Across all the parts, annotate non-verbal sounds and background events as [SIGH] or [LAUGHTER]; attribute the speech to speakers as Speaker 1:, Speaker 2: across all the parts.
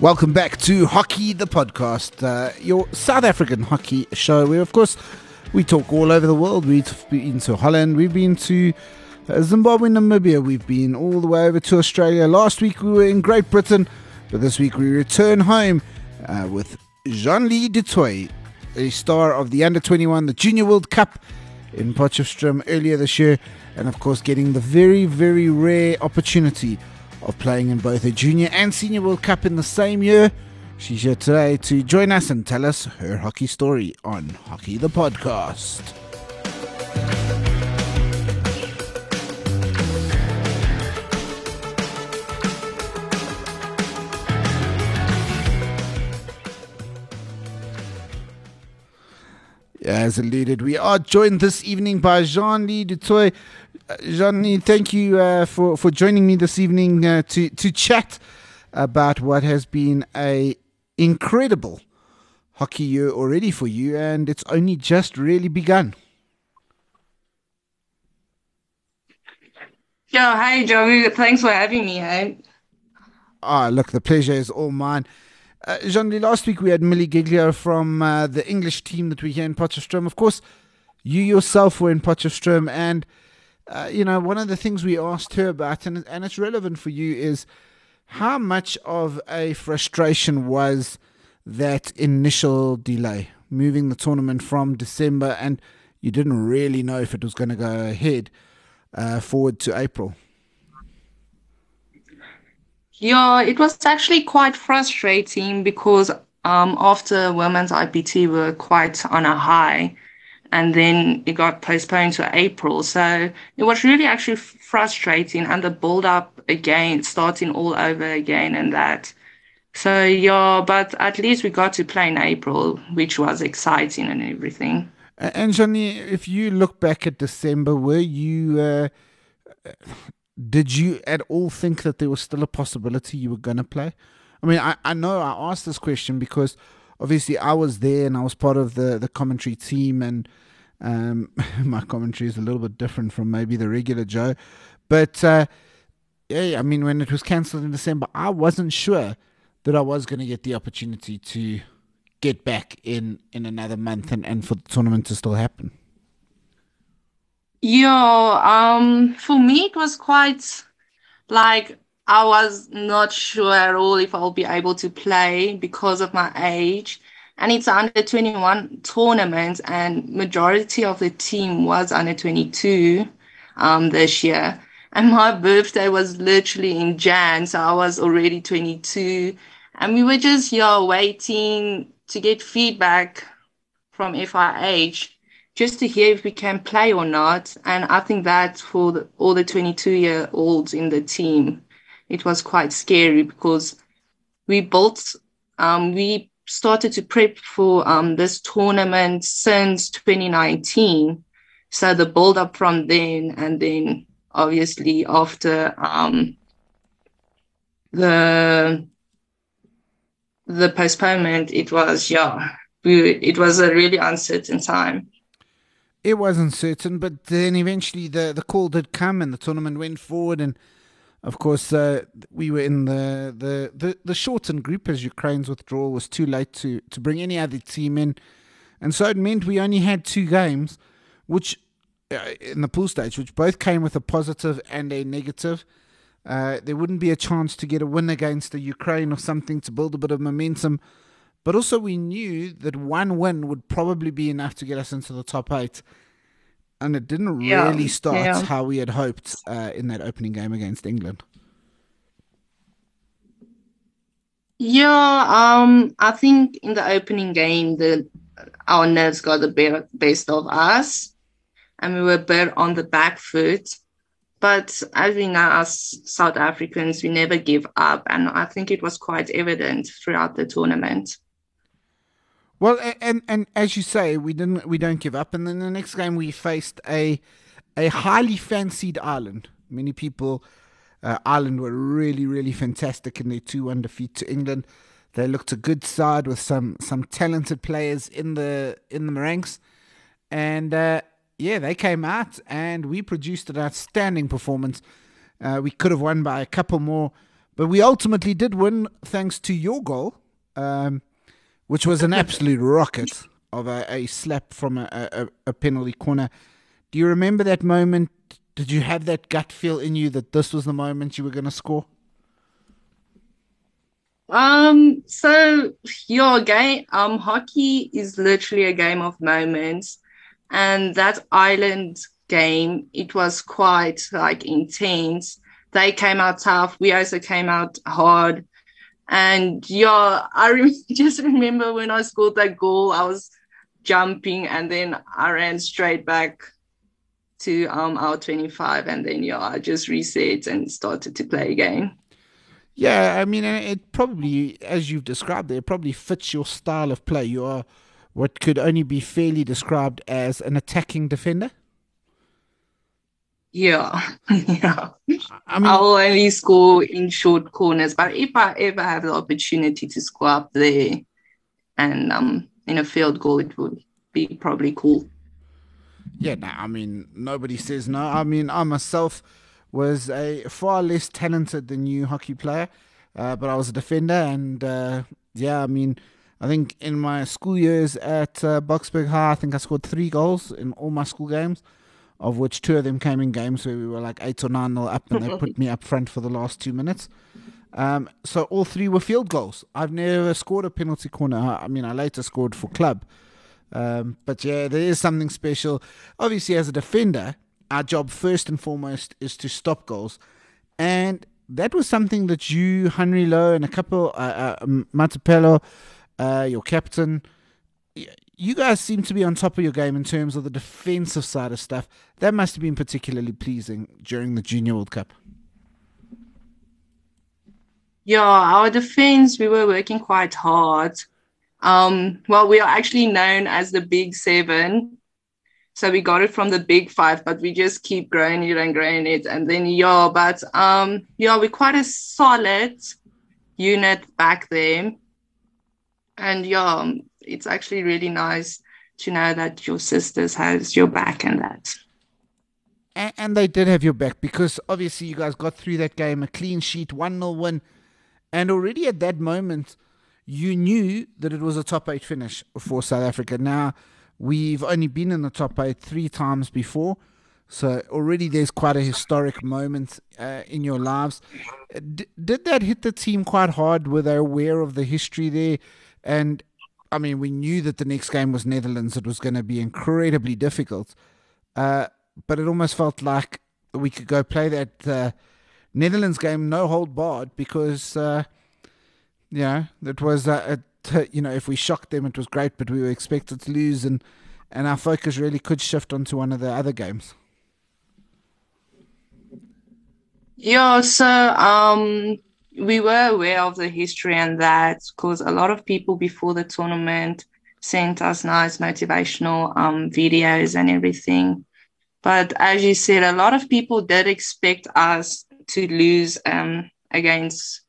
Speaker 1: Welcome back to Hockey the Podcast, uh, your South African hockey show where, of course, we talk all over the world. We've been to Holland, we've been to uh, Zimbabwe, Namibia, we've been all the way over to Australia. Last week we were in Great Britain, but this week we return home uh, with Jean-Leigh du Toit, a star of the Under 21, the Junior World Cup in Potchefstroom earlier this year, and of course, getting the very, very rare opportunity of playing in both a Junior and Senior World Cup in the same year. She's here today to join us and tell us her hockey story on Hockey the Podcast. As alluded, we are joined this evening by Jean-Leigh du Uh, Lee, thank you uh, for, for joining me this evening uh, to, to chat about what has been a incredible hockey year already for you, and it's only just really begun.
Speaker 2: Yo, hi, Joey. Thanks for having me. Hey.
Speaker 1: Ah, look, the pleasure is all mine. Uh, Jean, last week we had Millie Giglio from uh, the English team that we hear in Potchefstroom. Of course, you yourself were in Potchefstroom, and uh, you know one of the things we asked her about, and and it's relevant for you, is how much of a frustration was that initial delay, moving the tournament from December, and you didn't really know if it was going to go ahead uh, forward to April.
Speaker 2: Yeah, it was actually quite frustrating because um, after women's IPT we were quite on a high and then it got postponed to April. So it was really actually frustrating and the build up again, starting all over again and that. So yeah, but at least we got to play in April, which was exciting and everything.
Speaker 1: And Johnny, if you look back at December, were you uh, did you at all think that there was still a possibility you were going to play? I mean, I, I know I asked this question because obviously I was there and I was part of the, the commentary team, and um, [LAUGHS] my commentary is a little bit different from maybe the regular Joe. But uh, yeah, I mean, when it was cancelled in December, I wasn't sure that I was going to get the opportunity to get back in, in another month and, and for the tournament to still happen.
Speaker 2: Yeah, um, for me it was quite like I was not sure at all if I'll be able to play because of my age. And it's under 21 tournament and majority of the team was under 22 um, this year. And my birthday was literally in Jan, so I was already 22. And we were just yeah waiting to get feedback from FIH just to hear if we can play or not. And I think that for the, all the 22 year olds in the team, it was quite scary because we both, um, we started to prep for um, this tournament since 2019. So the build up from then and then obviously after um, the the postponement, it was yeah, we, it was a really uncertain time.
Speaker 1: It wasn't certain, but then eventually the, the call did come and the tournament went forward. And of course, uh, we were in the, the, the, the shortened group as Ukraine's withdrawal was too late to, to bring any other team in. And so it meant we only had two games, which uh, in the pool stage, which both came with a positive and a negative. Uh, there wouldn't be a chance to get a win against the Ukraine or something to build a bit of momentum. But also, we knew that one win would probably be enough to get us into the top eight. And it didn't yeah, really start yeah. how we had hoped uh, in that opening game against England.
Speaker 2: Yeah, um, I think in the opening game, the our nerves got the best of us, and we were better on the back foot. But as we know, as South Africans, we never give up, and I think it was quite evident throughout the tournament.
Speaker 1: Well, and and as you say, we didn't we don't give up. And then the next game we faced a a highly fancied Ireland. Many people, uh, Ireland were really really fantastic in their two one defeat to England. They looked a good side with some some talented players in the in the ranks, and uh, yeah, they came out and we produced an outstanding performance. Uh, we could have won by a couple more but we ultimately did win thanks to your goal, um, which was an absolute rocket of a, a slap from a, a, a penalty corner. Do you remember that moment? Did you have that gut feel in you that this was the moment you were going to score?
Speaker 2: Um, so your game, um, hockey is literally a game of moments. And that Ireland game, it was quite like intense. They came out tough. We also came out hard. And yeah, I re- [LAUGHS] just remember when I scored that goal, I was jumping and then I ran straight back to um our 25 and then yeah, I just reset and started to play again.
Speaker 1: Yeah, I mean, it probably, as you've described it probably fits your style of play. You are what could only be fairly described as an attacking defender.
Speaker 2: Yeah, [LAUGHS] yeah. I mean, I'll only score in short corners, but if I ever have the opportunity to score up there and um in a field goal, it would be probably cool.
Speaker 1: Yeah, no, I mean, nobody says no. I mean, I myself was a far less talented than you hockey player, uh, but I was a defender, and uh, yeah, I mean, I think in my school years at uh, Boksburg High, I think I scored three goals in all my school games, of which two of them came in games where we were like eight or nine nil up, and they put [LAUGHS] me up front for the last two minutes. Um, so all three were field goals. I've never scored a penalty corner. I mean, I later scored for club. Um, but yeah, there is something special. Obviously, as a defender, our job first and foremost is to stop goals. And that was something that you, Henry Lowe, and a couple, uh, uh, Matapelo, uh, your captain, you guys seem to be on top of your game in terms of the defensive side of stuff. That must have been particularly pleasing during the Junior World Cup.
Speaker 2: Yeah, our defense, we were working quite hard. Um, well, we are actually known as the Big Seven so we got it from the big five, but we just keep growing it and growing it. And then, yeah, but um, yeah, we're quite a solid unit back there. And yeah, um, it's actually really nice to know that your sisters has your back and that.
Speaker 1: And, and they did have your back because obviously you guys got through that game, a clean sheet, 1 0 win. And already at that moment, you knew that it was a top eight finish for South Africa. Now, We've only been in the top eight three times before. So already there's quite a historic moment uh, in your lives. D- did that hit the team quite hard? Were they aware of the history there? And I mean, we knew that the next game was Netherlands. It was going to be incredibly difficult. Uh, but it almost felt like we could go play that uh, Netherlands game no hold barred because, uh, you know, it was a, to, you know, if we shocked them, it was great, but we were expected to lose, and and our focus really could shift onto one of the other games.
Speaker 2: Yeah, so um, we were aware of the history and that because a lot of people before the tournament sent us nice motivational um, videos and everything. But as you said, a lot of people did expect us to lose um, against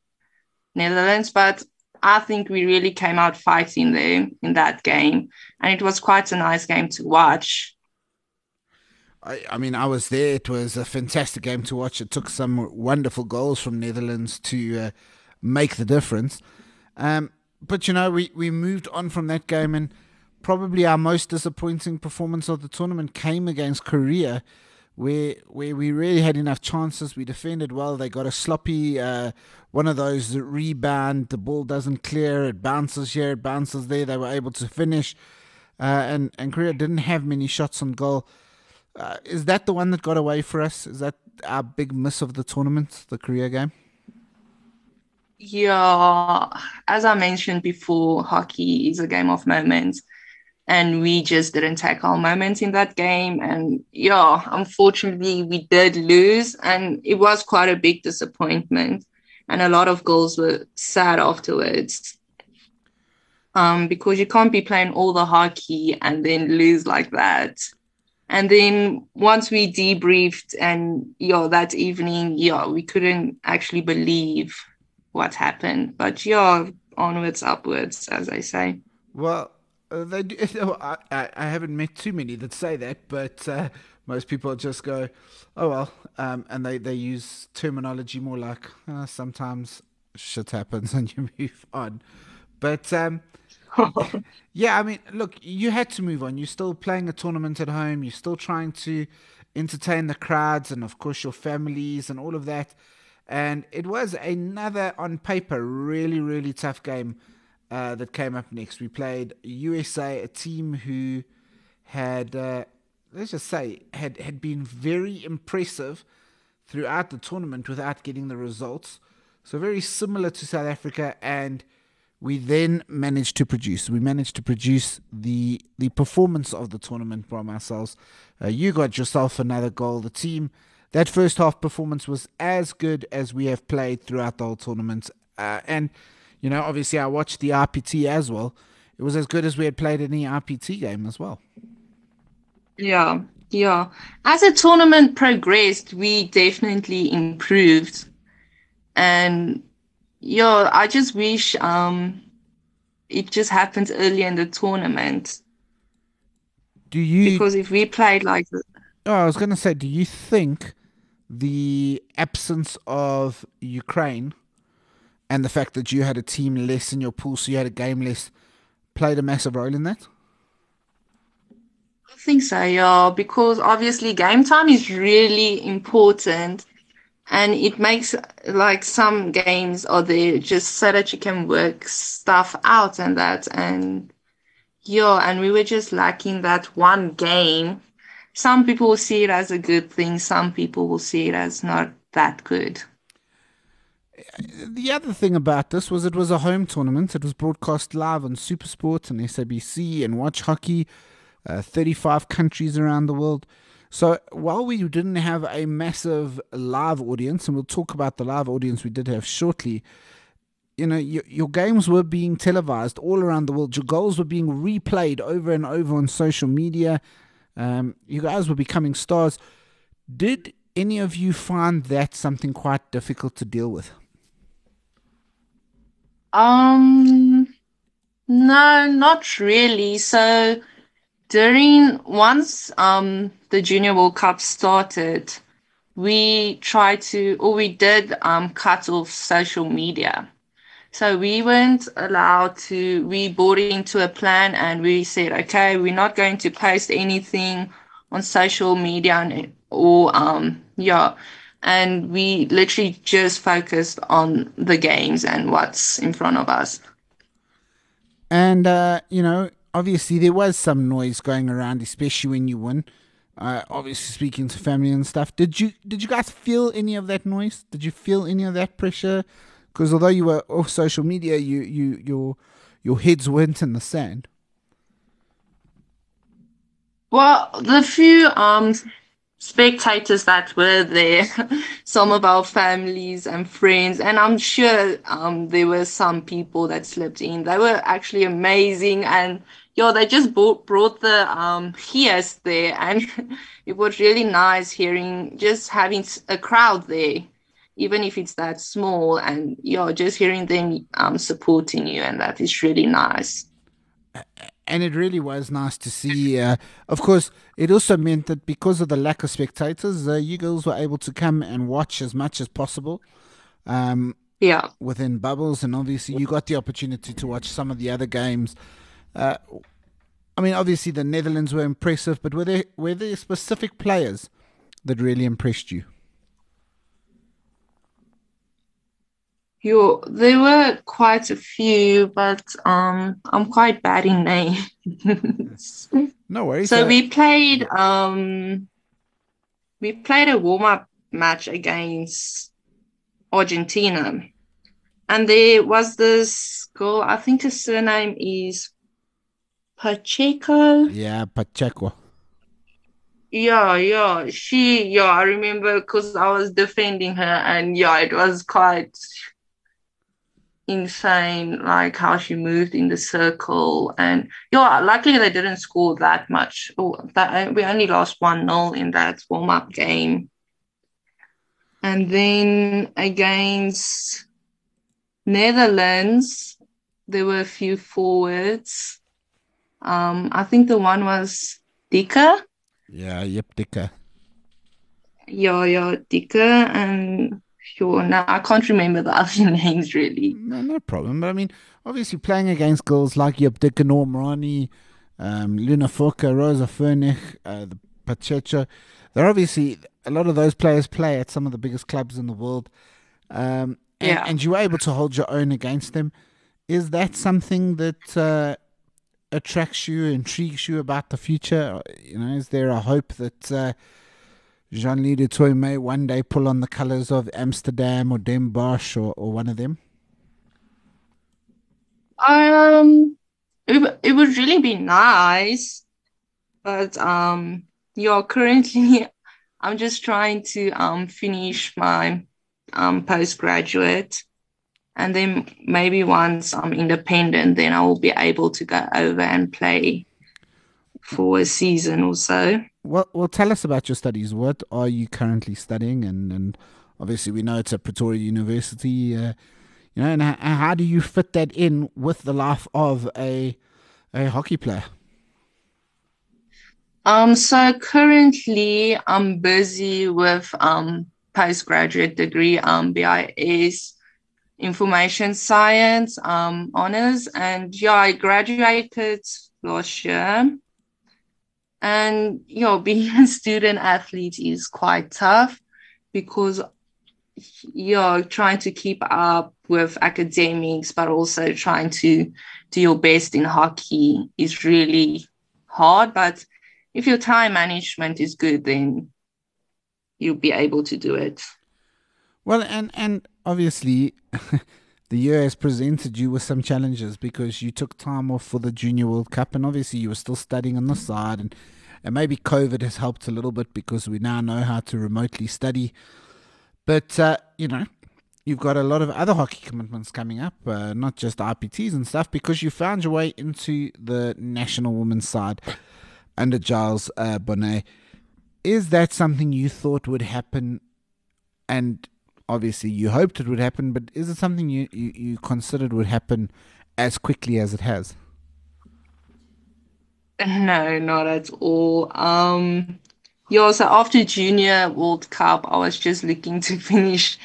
Speaker 2: Netherlands, but I think we really came out fighting there in that game, and it was quite a nice game to watch.
Speaker 1: I, I mean, I was there. It was a fantastic game to watch. It took some wonderful goals from Netherlands to uh, make the difference. Um, but you know, we, we moved on from that game, and probably our most disappointing performance of the tournament came against Korea where where we really had enough chances. We defended well. They got a sloppy uh, one of those rebound. The ball doesn't clear. It bounces here. It bounces there. They were able to finish, uh, and and Korea didn't have many shots on goal. Uh, is that the one that got away for us? Is that our big miss of the tournament, the Korea game?
Speaker 2: Yeah, as I mentioned before, hockey is a game of moments and we just didn't take our moments in that game. And yeah, unfortunately, we did lose, and it was quite a big disappointment. And a lot of goals were sad afterwards. Um, because you can't be playing all the hockey and then lose like that. And then once we debriefed and yeah, that evening, yeah, we couldn't actually believe what happened. But yeah, onwards, upwards, as I say.
Speaker 1: Well, uh, they do, [LAUGHS] I, I haven't met too many that say that, but uh, most people just go, "Oh well," um, and they they use terminology more like uh, sometimes shit happens [LAUGHS] and you move on. But um, [LAUGHS] yeah, I mean, look, you had to move on. You're still playing a tournament at home. You're still trying to entertain the crowds and, of course, your families and all of that. And it was another, on paper, really, really tough game uh, that came up next. We played USA, a team who had, uh, let's just say, had, had been very impressive throughout the tournament without getting the results. So, very similar to South Africa. And we then managed to produce. We managed to produce the the performance of the tournament by ourselves. Uh, you got yourself another goal. The team that first half performance was as good as we have played throughout the whole tournament. Uh, and you know, obviously, I watched the RPT as well. It was as good as we had played any RPT game as well.
Speaker 2: Yeah, yeah. As the tournament progressed, we definitely improved, and yeah, I just wish um it just happened early in the tournament.
Speaker 1: Do you?
Speaker 2: Because if we played like,
Speaker 1: oh, I was going to say, do you think the absence of Ukraine and the fact that you had a team less in your pool, so you had a game less, played a massive role in that?
Speaker 2: I think so, yeah, because obviously game time is really important and it makes like some games or they just so that you can work stuff out and that and yeah and we were just lacking that one game some people will see it as a good thing some people will see it as not that good
Speaker 1: the other thing about this was it was a home tournament. It was broadcast live on Supersport and SABC and Watch Hockey, uh, 35 countries around the world. So while we didn't have a massive live audience, and we'll talk about the live audience we did have shortly, you know, your, your games were being televised all around the world. Your goals were being replayed over and over on social media. Um, you guys were becoming stars. Did any of you find that something quite difficult to deal with?
Speaker 2: Um, no, not really. So during once um the Junior World Cup started, we tried to or we did um cut off social media. So we weren't allowed to we bought into a plan and we said, okay, we're not going to post anything on social media and, or um yeah. And we literally just focused on the games and what's in front of us.
Speaker 1: And uh, you know, obviously there was some noise going around, especially when you won. Uh, obviously speaking to family and stuff. Did you did you guys feel any of that noise? Did you feel any of that pressure? Because although you were off social media, you you your your heads weren't in the sand.
Speaker 2: Well, the few um spectators that were there, [LAUGHS] some of our families and friends, and I'm sure um, there were some people that slipped in. They were actually amazing, and yo, they just brought, brought the um, Hias there, [LAUGHS] and it was really nice hearing just having a crowd there, even if it's that small, and yo, just hearing them um, supporting you, and that is really nice
Speaker 1: and it really was nice to see. Uh, of course, it also meant that because of the lack of spectators, uh, you girls were able to come and watch as much as possible. Um,
Speaker 2: yeah.
Speaker 1: Within bubbles, and obviously you got the opportunity to watch some of the other games. Uh, I mean, obviously the Netherlands were impressive, but were there were there specific players that really impressed you?
Speaker 2: You, there were quite a few, but um, I'm quite bad in names.
Speaker 1: no worries.
Speaker 2: So uh, we played um, we played a warm up match against Argentina, and there was this girl. I think her surname is Pacheco.
Speaker 1: Yeah, Pacheco.
Speaker 2: Yeah, yeah. She, yeah, I remember because I was defending her, and yeah, it was quite insane, like how she moved in the circle. And yeah, luckily they didn't score that much. Oh, that we only lost one nil in that warm up game. And then against Netherlands, there were a few forwards. Um, I think the one was Dika.
Speaker 1: Yeah, yep, Dicke.
Speaker 2: Yeah, yeah, Dicke, and sure. Now I can't remember the [LAUGHS] other names really.
Speaker 1: No, no problem. But I mean, obviously playing against girls like Jip Dicke, Noor Omrani, um, Luna Fokke, Rosa Fernich, uh, the Pacheco, they're obviously a lot of those players play at some of the biggest clubs in the world. Um, and,
Speaker 2: Yeah.
Speaker 1: and you were able to hold your own against them. Is that something that uh, attracts you, intrigues you about the future? You know, is there a hope that uh, Jean-Leigh du Toit may one day pull on the colours of Amsterdam or Den Bosch or, or one of them?
Speaker 2: Um, it it would really be nice, but um, you're currently [LAUGHS] I'm just trying to um finish my um postgraduate, and then maybe once I'm independent, then I will be able to go over and play for a season or so.
Speaker 1: Well, well, tell us about your studies. What are you currently studying? And, and obviously, we know it's at Pretoria University. Uh, you know, and how, how do you fit that in with the life of a a hockey player?
Speaker 2: Um, so currently I'm busy with um postgraduate degree, um BIS information science um honors and yeah, I graduated last year. And you know, being a student athlete is quite tough because you're trying to keep up with academics, but also trying to do your best in hockey is really hard. But if your time management is good, then you'll be able to do it.
Speaker 1: Well, and and obviously, [LAUGHS] the year has presented you with some challenges because you took time off for the Junior World Cup, and obviously you were still studying on the side, and and maybe COVID has helped a little bit because we now know how to remotely study. But uh, you know, you've got a lot of other hockey commitments coming up, uh, not just IPTs and stuff, because you found your way into the national women's side under Giles uh, Bonnet. Is that something you thought would happen? And obviously, you hoped it would happen, but is it something you, you, you considered would happen as quickly as it has?
Speaker 2: No, not at all. Um, yeah, so after Junior World Cup, I was just looking to finish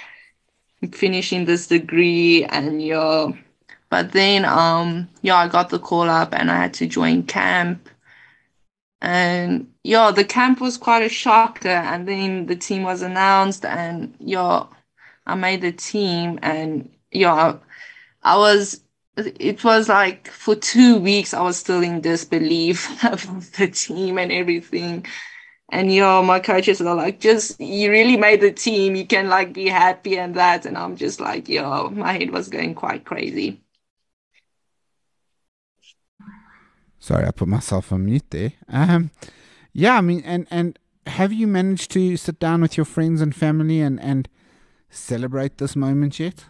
Speaker 2: finishing this degree and yeah. But then um yeah, I got the call up and I had to join camp. And yeah, the camp was quite a shocker. And then the team was announced and yeah, I made the team and yeah, I was it was like for two weeks I was still in disbelief [LAUGHS] of the team and everything. And you know, my coaches are like, just you really made the team, you can like be happy and that. And I'm just like, yo, my head was going quite crazy.
Speaker 1: Sorry, I put myself on mute there. Um, yeah, I mean, and and have you managed to sit down with your friends and family and and celebrate this moment yet?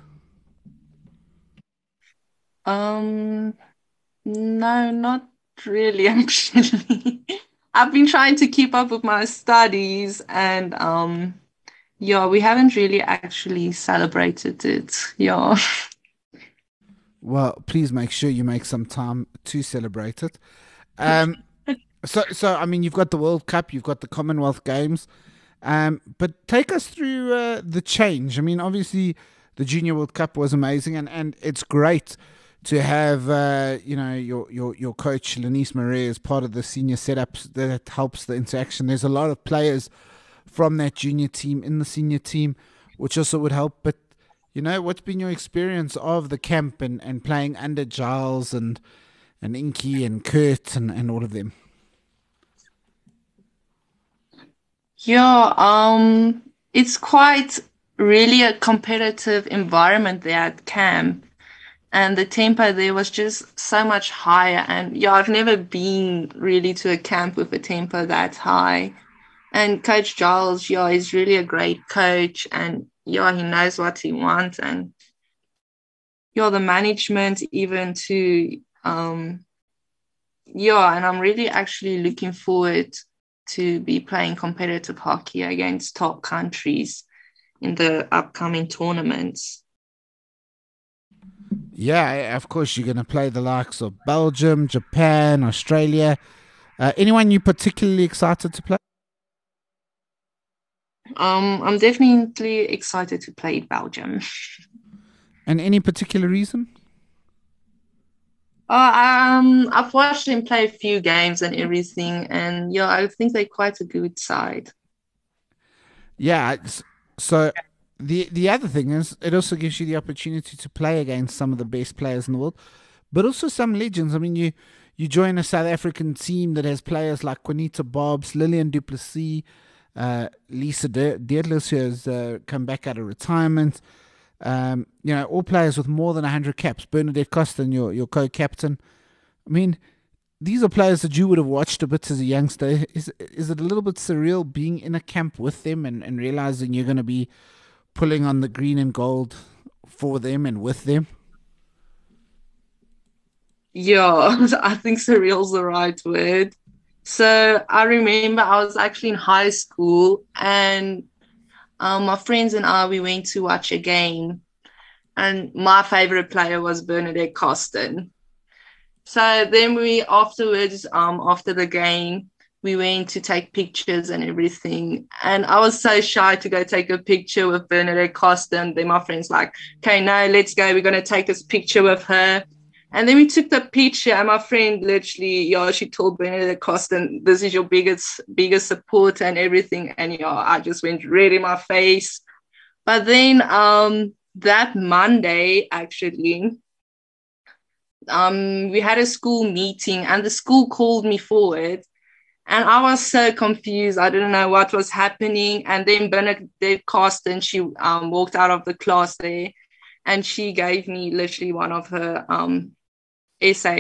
Speaker 2: Um, no, not really, [LAUGHS] actually. I've been trying to keep up with my studies and um yeah, we haven't really actually celebrated it. Yeah.
Speaker 1: Well, please make sure you make some time to celebrate it. Um, [LAUGHS] so, so I mean, you've got the World Cup, you've got the Commonwealth Games, um, but take us through uh, the change. I mean, obviously, the Junior World Cup was amazing, and, and it's great to have uh, you know your your your coach Lenise Marais as part of the senior setups that helps the interaction. There's a lot of players from that junior team in the senior team, which also would help. But you know, what's been your experience of the camp and, and playing under Giles and and Inky and Kurt and, and all of them?
Speaker 2: Yeah, um, it's quite really a competitive environment there at camp. And the tempo there was just so much higher. And yeah, I've never been really to a camp with a tempo that high. And Coach Giles, yeah, is really a great coach. And yeah, he knows what he wants. And yeah, the management even to um yeah, and I'm really actually looking forward to be playing competitive hockey against top countries in the upcoming tournaments.
Speaker 1: Yeah, of course, you're going to play the likes of Belgium, Japan, Australia. Uh, anyone you particularly excited to play?
Speaker 2: Um, I'm definitely excited to play Belgium. [LAUGHS]
Speaker 1: And any particular reason?
Speaker 2: Oh, um, I've watched him play a few games and everything, and yeah, I think they're quite a good side.
Speaker 1: Yeah. So the the other thing is, it also gives you the opportunity to play against some of the best players in the world, but also some legends. I mean, you you join a South African team that has players like Quanita Bobbs, Lillian Duplessis, uh, Lisa De- Deetlefs, who has uh, come back out of retirement. Um, you know, all players with more than 100 caps. Bernadette Coston, your, your co captain. I mean, these are players that you would have watched a bit as a youngster. Is is it a little bit surreal being in a camp with them and, and realizing you're going to be pulling on the green and gold for them and with them?
Speaker 2: Yeah, [LAUGHS] I think surreal's the right word. So I remember I was actually in high school and um, my friends and I, we went to watch a game, and my favorite player was Bernadette Coston. So then we afterwards, um, after the game, we went to take pictures and everything. And I was so shy to go take a picture with Bernadette Coston. Then my friends like, okay, no, let's go. We're gonna take this picture with her. And then we took the picture, and my friend literally, yeah, she told Bernadette Coston, this is your biggest, biggest support and everything. And yeah, I just went red in my face. But then um that Monday, actually, um, we had a school meeting and the school called me forward. And I was so confused. I didn't know what was happening. And then Bernadette Coston, she um, walked out of the class there and she gave me literally one of her um, SA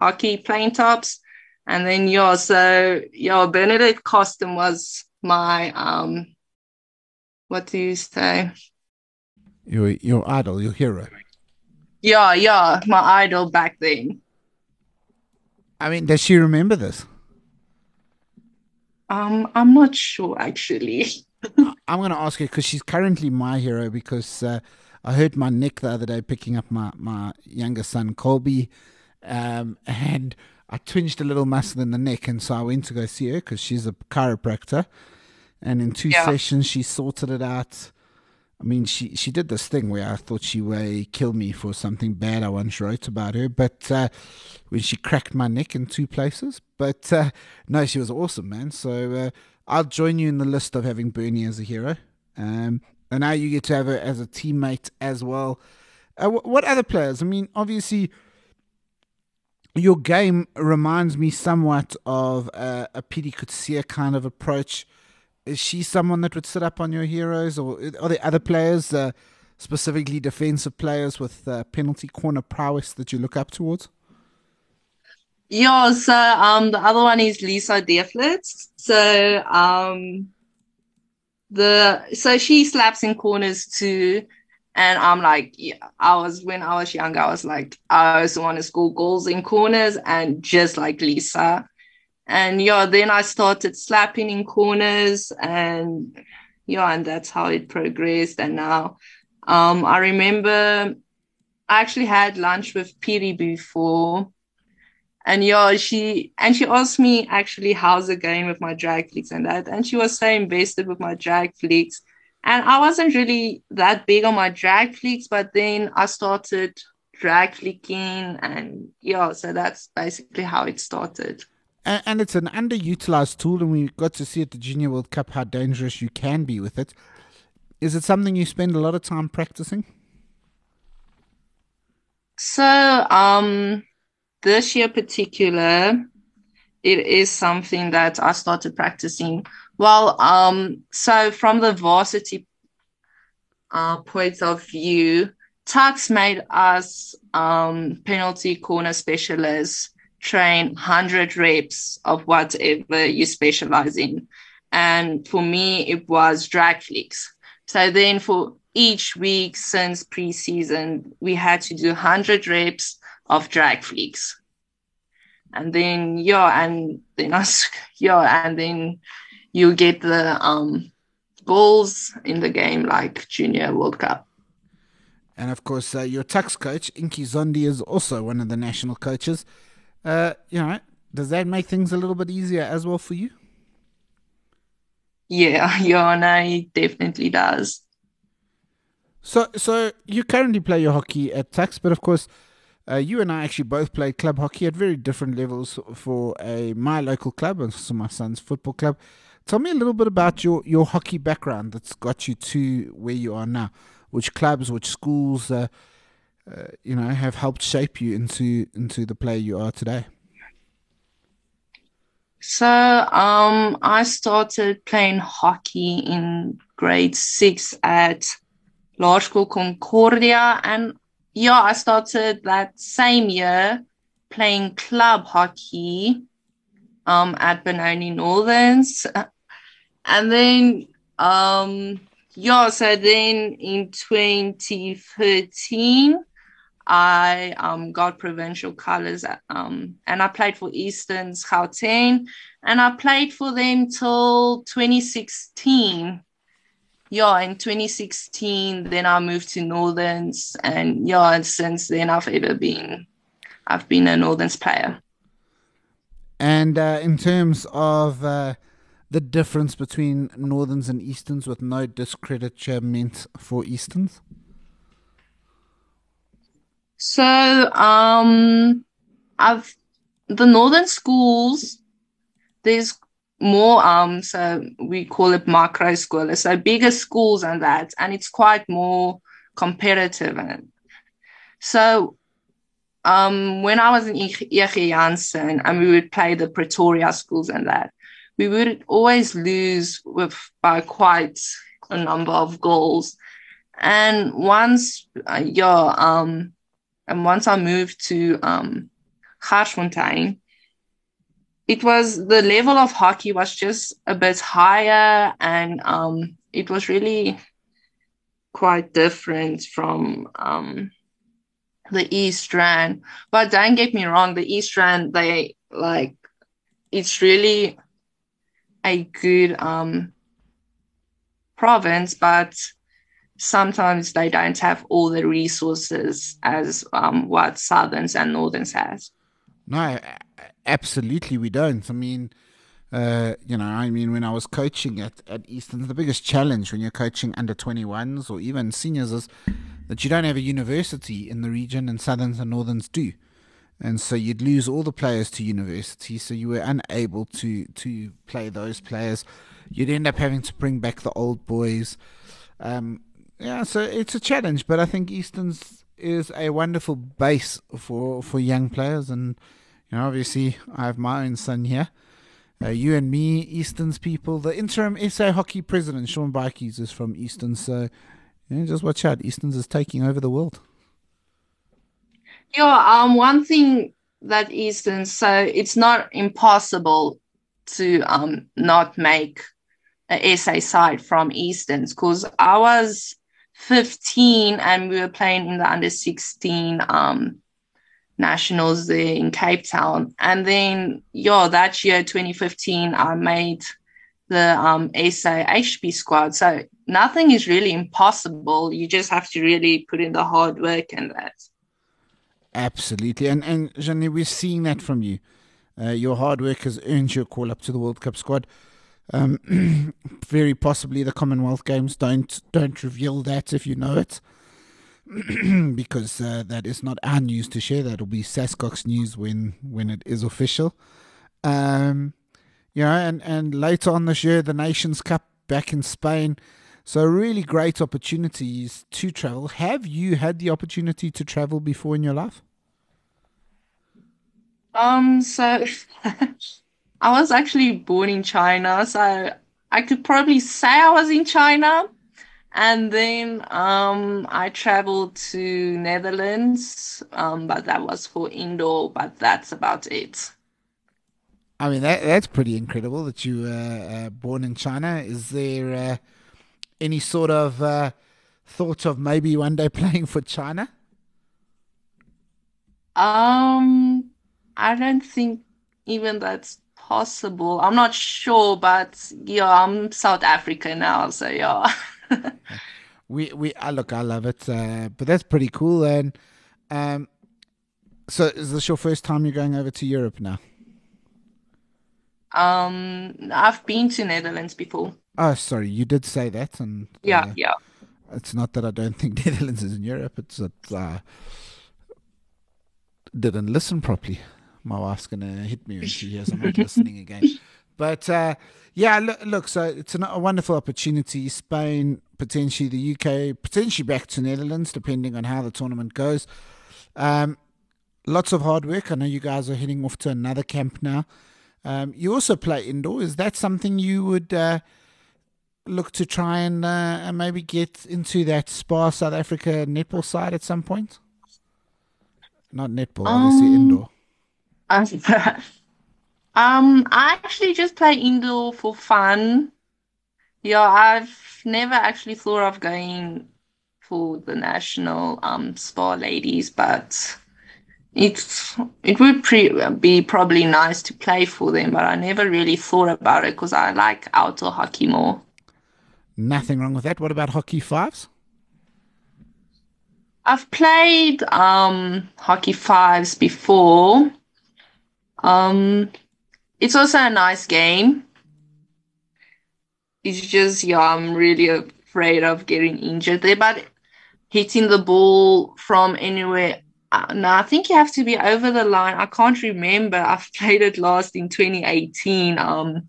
Speaker 2: hockey playing tops. And then yeah, so your Bernadette Coston was my um what do you say?
Speaker 1: Your your idol, your hero.
Speaker 2: Yeah, yeah, my idol back then.
Speaker 1: I mean, does she remember this?
Speaker 2: Um, I'm not sure actually. [LAUGHS]
Speaker 1: I'm going to ask her because she's currently my hero because uh, I hurt my neck the other day picking up my, my younger son, Colby, um, and I twinged a little muscle in the neck, and so I went to go see her because she's a chiropractor. And in two yeah. sessions, she sorted it out. I mean, she, she did this thing where I thought she would kill me for something bad I once wrote about her, but uh, when she cracked my neck in two places. But uh, no, she was awesome, man. So uh, I'll join you in the list of having Bernie as a hero. Um, and now you get to have her as a teammate as well. Uh, what other players? I mean, obviously, your game reminds me somewhat of a, a Pietie Coetzee kind of approach. Is she someone that would sit up on your heroes, or are there other players, uh, specifically defensive players with uh, penalty corner prowess that you look up towards?
Speaker 2: Yeah, so um, the other one is Lisa Deetlefs. So um, the so she slaps in corners too. And I'm like, I was when I was younger, I was like, I also want to score goals in corners and just like Lisa. And yeah, then I started slapping in corners and yeah, and that's how it progressed. And now um I remember I actually had lunch with Pietie before. And yeah, she and she asked me actually how's the game with my drag flicks and that. And she was so invested with my drag flicks and I wasn't really that big on my drag flicks, but then I started drag flicking, and yeah, so that's basically how it started.
Speaker 1: And, and it's an underutilized tool, and we got to see at the Junior World Cup how dangerous you can be with it. Is it something you spend a lot of time practicing?
Speaker 2: So, um, this year particular, it is something that I started practicing well, um, so from the varsity uh, point of view, Tuks made us um, penalty corner specialists train 100 reps of whatever you specialize in. And for me, it was drag flicks. So then for each week since preseason, we had to do 100 reps of drag flicks. And then, yeah, and then us, [LAUGHS] yeah, and then you get the um, goals in the game like Junior World Cup.
Speaker 1: And of course, uh, your Tuks coach, Inky Zondi, is also one of the national coaches. Uh, you know, does that make things a little bit easier as well for you?
Speaker 2: Yeah, [LAUGHS] yeah, no, definitely does.
Speaker 1: So, so you currently play your hockey at Tuks, but of course, uh, you and I actually both played club hockey at very different levels for a my local club and so my son's football club. Tell me a little bit about your, your hockey background that's got you to where you are now. Which clubs, which schools, uh, uh, you know, have helped shape you into into the player you are today?
Speaker 2: So, um, I started playing hockey in grade six at Laerskool Concordia, and yeah, I started that same year playing club hockey um, at Benoni Northerns. [LAUGHS] And then, um, yeah, so then in 2013, I um, got provincial colors um, and I played for Easterns Gauteng and I played for them till 2016. Yeah, in 2016, then I moved to Northerns and yeah, and since then I've ever been, I've been a Northerns player.
Speaker 1: And uh, in terms of uh, the difference between Northerns and Easterns, with no discredit meant for Easterns?
Speaker 2: So, um, I've the northern schools. There's more um so we call it macro school so bigger schools and that and it's quite more competitive and so um when i was in E.G. Jansen and we would play the pretoria schools and that we would always lose with by quite a number of goals and once uh, yeah um and once I moved to um, Garsfontein, it was the level of hockey was just a bit higher and um, it was really quite different from um, the East Rand. But don't get me wrong, the East Rand, they like, it's really a good um, province, but sometimes they don't have all the resources as um, what Southerns and Northerns has.
Speaker 1: No, absolutely we don't. I mean, uh, you know, I mean, when I was coaching at, at Eastern, the biggest challenge when you're coaching under 21s or even seniors is that you don't have a university in the region, and Southerns and Northerns do. And so you'd lose all the players to university, so you were unable to, to play those players. You'd end up having to bring back the old boys. Um, yeah, so it's a challenge, but I think Easton's is a wonderful base for for young players, and you know, obviously, I have my own son here. Uh, you and me, Easton's people. The interim SA hockey president, Sean Bikes, is from Easton, so you know, just watch out. Easton's is taking over the world.
Speaker 2: Yeah, um, one thing that Easton, so it's not impossible to um not make a SA side from Easton's because I was 15 and we were playing in the under 16 um, nationals there in Cape Town. And then, yeah, that year, 2015, I made the um, SA HB squad. So nothing is really impossible. You just have to really put in the hard work and that.
Speaker 1: Absolutely. And, and Jenny, we're seeing that from you. Uh, your hard work has earned you a call up to the World Cup squad. Um, [CLEARS THROAT] very possibly the Commonwealth Games don't don't reveal that if you know it, [CLEARS THROAT] because uh, that is not our news to share. That'll be SASCOC's news when when it is official. Um, you know, and and later on this year, the Nations Cup back in Spain. So really great opportunities to travel. Have you had the opportunity to travel before in your life?
Speaker 2: Um, so [LAUGHS] I was actually born in China, so I could probably say I was in China. And then um, I traveled to Netherlands, um, but that was for indoor. But that's about it.
Speaker 1: I mean, that that's pretty incredible that you were uh, born in China. Is there uh, any sort of uh, thought of maybe one day [LAUGHS] playing for China?
Speaker 2: Um, I don't think even that's possible. I'm not sure, but yeah, I'm South Africa now, so yeah. [LAUGHS] [LAUGHS]
Speaker 1: we we I look, I love it, uh, but that's pretty cool. And um, so is this your first time you're going over to Europe now?
Speaker 2: Um, I've been to Netherlands before.
Speaker 1: Oh, sorry, you did say that, and
Speaker 2: Yeah,
Speaker 1: uh,
Speaker 2: yeah.
Speaker 1: it's not that I don't think [LAUGHS] Netherlands is in Europe. It's that I didn't listen properly. My wife's gonna hit me when she hears I'm not listening again. [LAUGHS] But uh, yeah, look, look, so it's an, a wonderful opportunity. Spain, potentially the UK, potentially back to Netherlands, depending on how the tournament goes. Um, lots of hard work. I know you guys are heading off to another camp now. Um, you also play indoor. Is that something you would uh, look to try and, uh, and maybe get into that Spa South Africa netball side at some point? Not netball, obviously
Speaker 2: Um,
Speaker 1: indoor. [LAUGHS]
Speaker 2: um, I actually just play indoor for fun. Yeah, I've never actually thought of going for the national um spa ladies, but it's it would pre be probably nice to play for them, but I never really thought about it because I like outdoor hockey more.
Speaker 1: Nothing wrong with that. What about hockey fives?
Speaker 2: I've played um hockey fives before. Um, it's also a nice game. It's just, yeah, I'm really afraid of getting injured there, but hitting the ball from anywhere. Uh, no, I think you have to be over the line. I can't remember. [LAUGHS] I've played it last in 2018, um,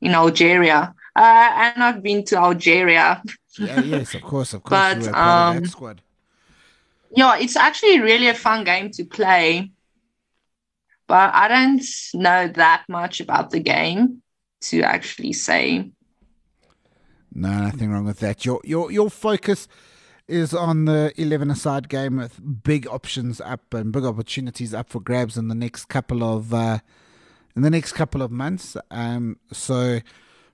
Speaker 2: in Algeria. Uh, and I've been to Algeria.
Speaker 1: Yeah, yes, of course, of course. [LAUGHS]
Speaker 2: But
Speaker 1: you were part of
Speaker 2: um, yeah, it's actually really a fun game to play. But I don't know that much about the game to actually say.
Speaker 1: No, nothing wrong with that. Your your your focus is on the eleven aside game with big options up and big opportunities up for grabs in the next couple of uh, in the next couple of months. Um, so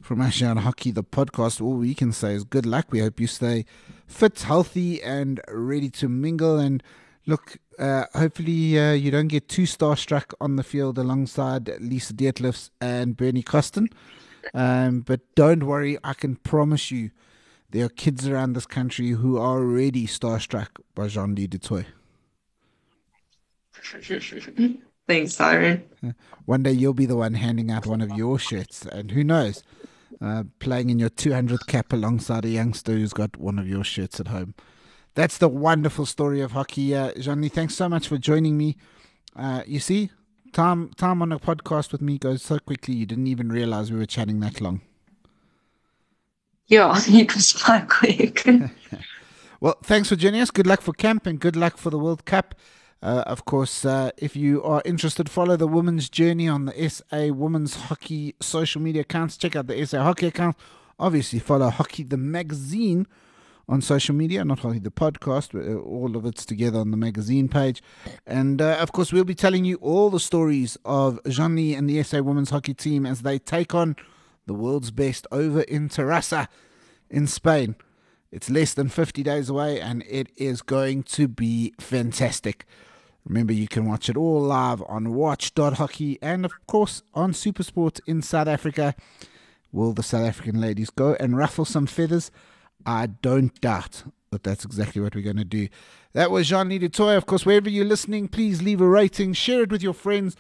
Speaker 1: from Ashdown on Hockey, the podcast, all we can say is good luck. We hope you stay fit, healthy, and ready to mingle. And look, uh, hopefully uh, you don't get too starstruck on the field alongside Lisa Deetlefs and Bernie Coston. Um, but don't worry, I can promise you there are kids around this country who are already starstruck by Jean-Leigh du Toit. [LAUGHS]
Speaker 2: Thanks, Siren. [LAUGHS]
Speaker 1: One day you'll be the one handing out one of your shirts, and who knows, uh, playing in your 200th cap alongside a youngster who's got one of your shirts at home. That's the wonderful story of hockey. Uh, Jean-Leigh, thanks so much for joining me. Uh, you see, time time on a podcast with me goes so quickly you didn't even realize we were chatting that long.
Speaker 2: Yeah, [LAUGHS] it was quite quick. [LAUGHS]
Speaker 1: Well, thanks for joining us. Good luck for camp and good luck for the World Cup. Uh, of course, uh, if you are interested, follow the women's journey on the SA Women's Hockey social media accounts. Check out the SA Hockey account. Obviously, follow Hockey the magazine on social media, not only the podcast. but, uh, All of it's together on the magazine page. And uh, of course, we'll be telling you all the stories of Jean-Leigh and the SA Women's Hockey team as they take on the world's best over in Terrassa in Spain. It's less than 50 days away and it is going to be fantastic. Remember, you can watch it all live on watch.hockey and, of course, on Supersport in South Africa. Will the South African ladies go and ruffle some feathers? I don't doubt that that's exactly what we're going to do. That was Jean-Leigh du Toit. Of course, wherever you're listening, please leave a rating, share it with your friends.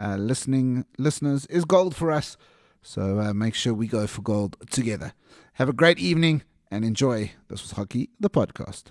Speaker 1: Uh, listening listeners is gold for us. So uh, make sure we go for gold together. Have a great evening and enjoy. This was Hockey, the podcast.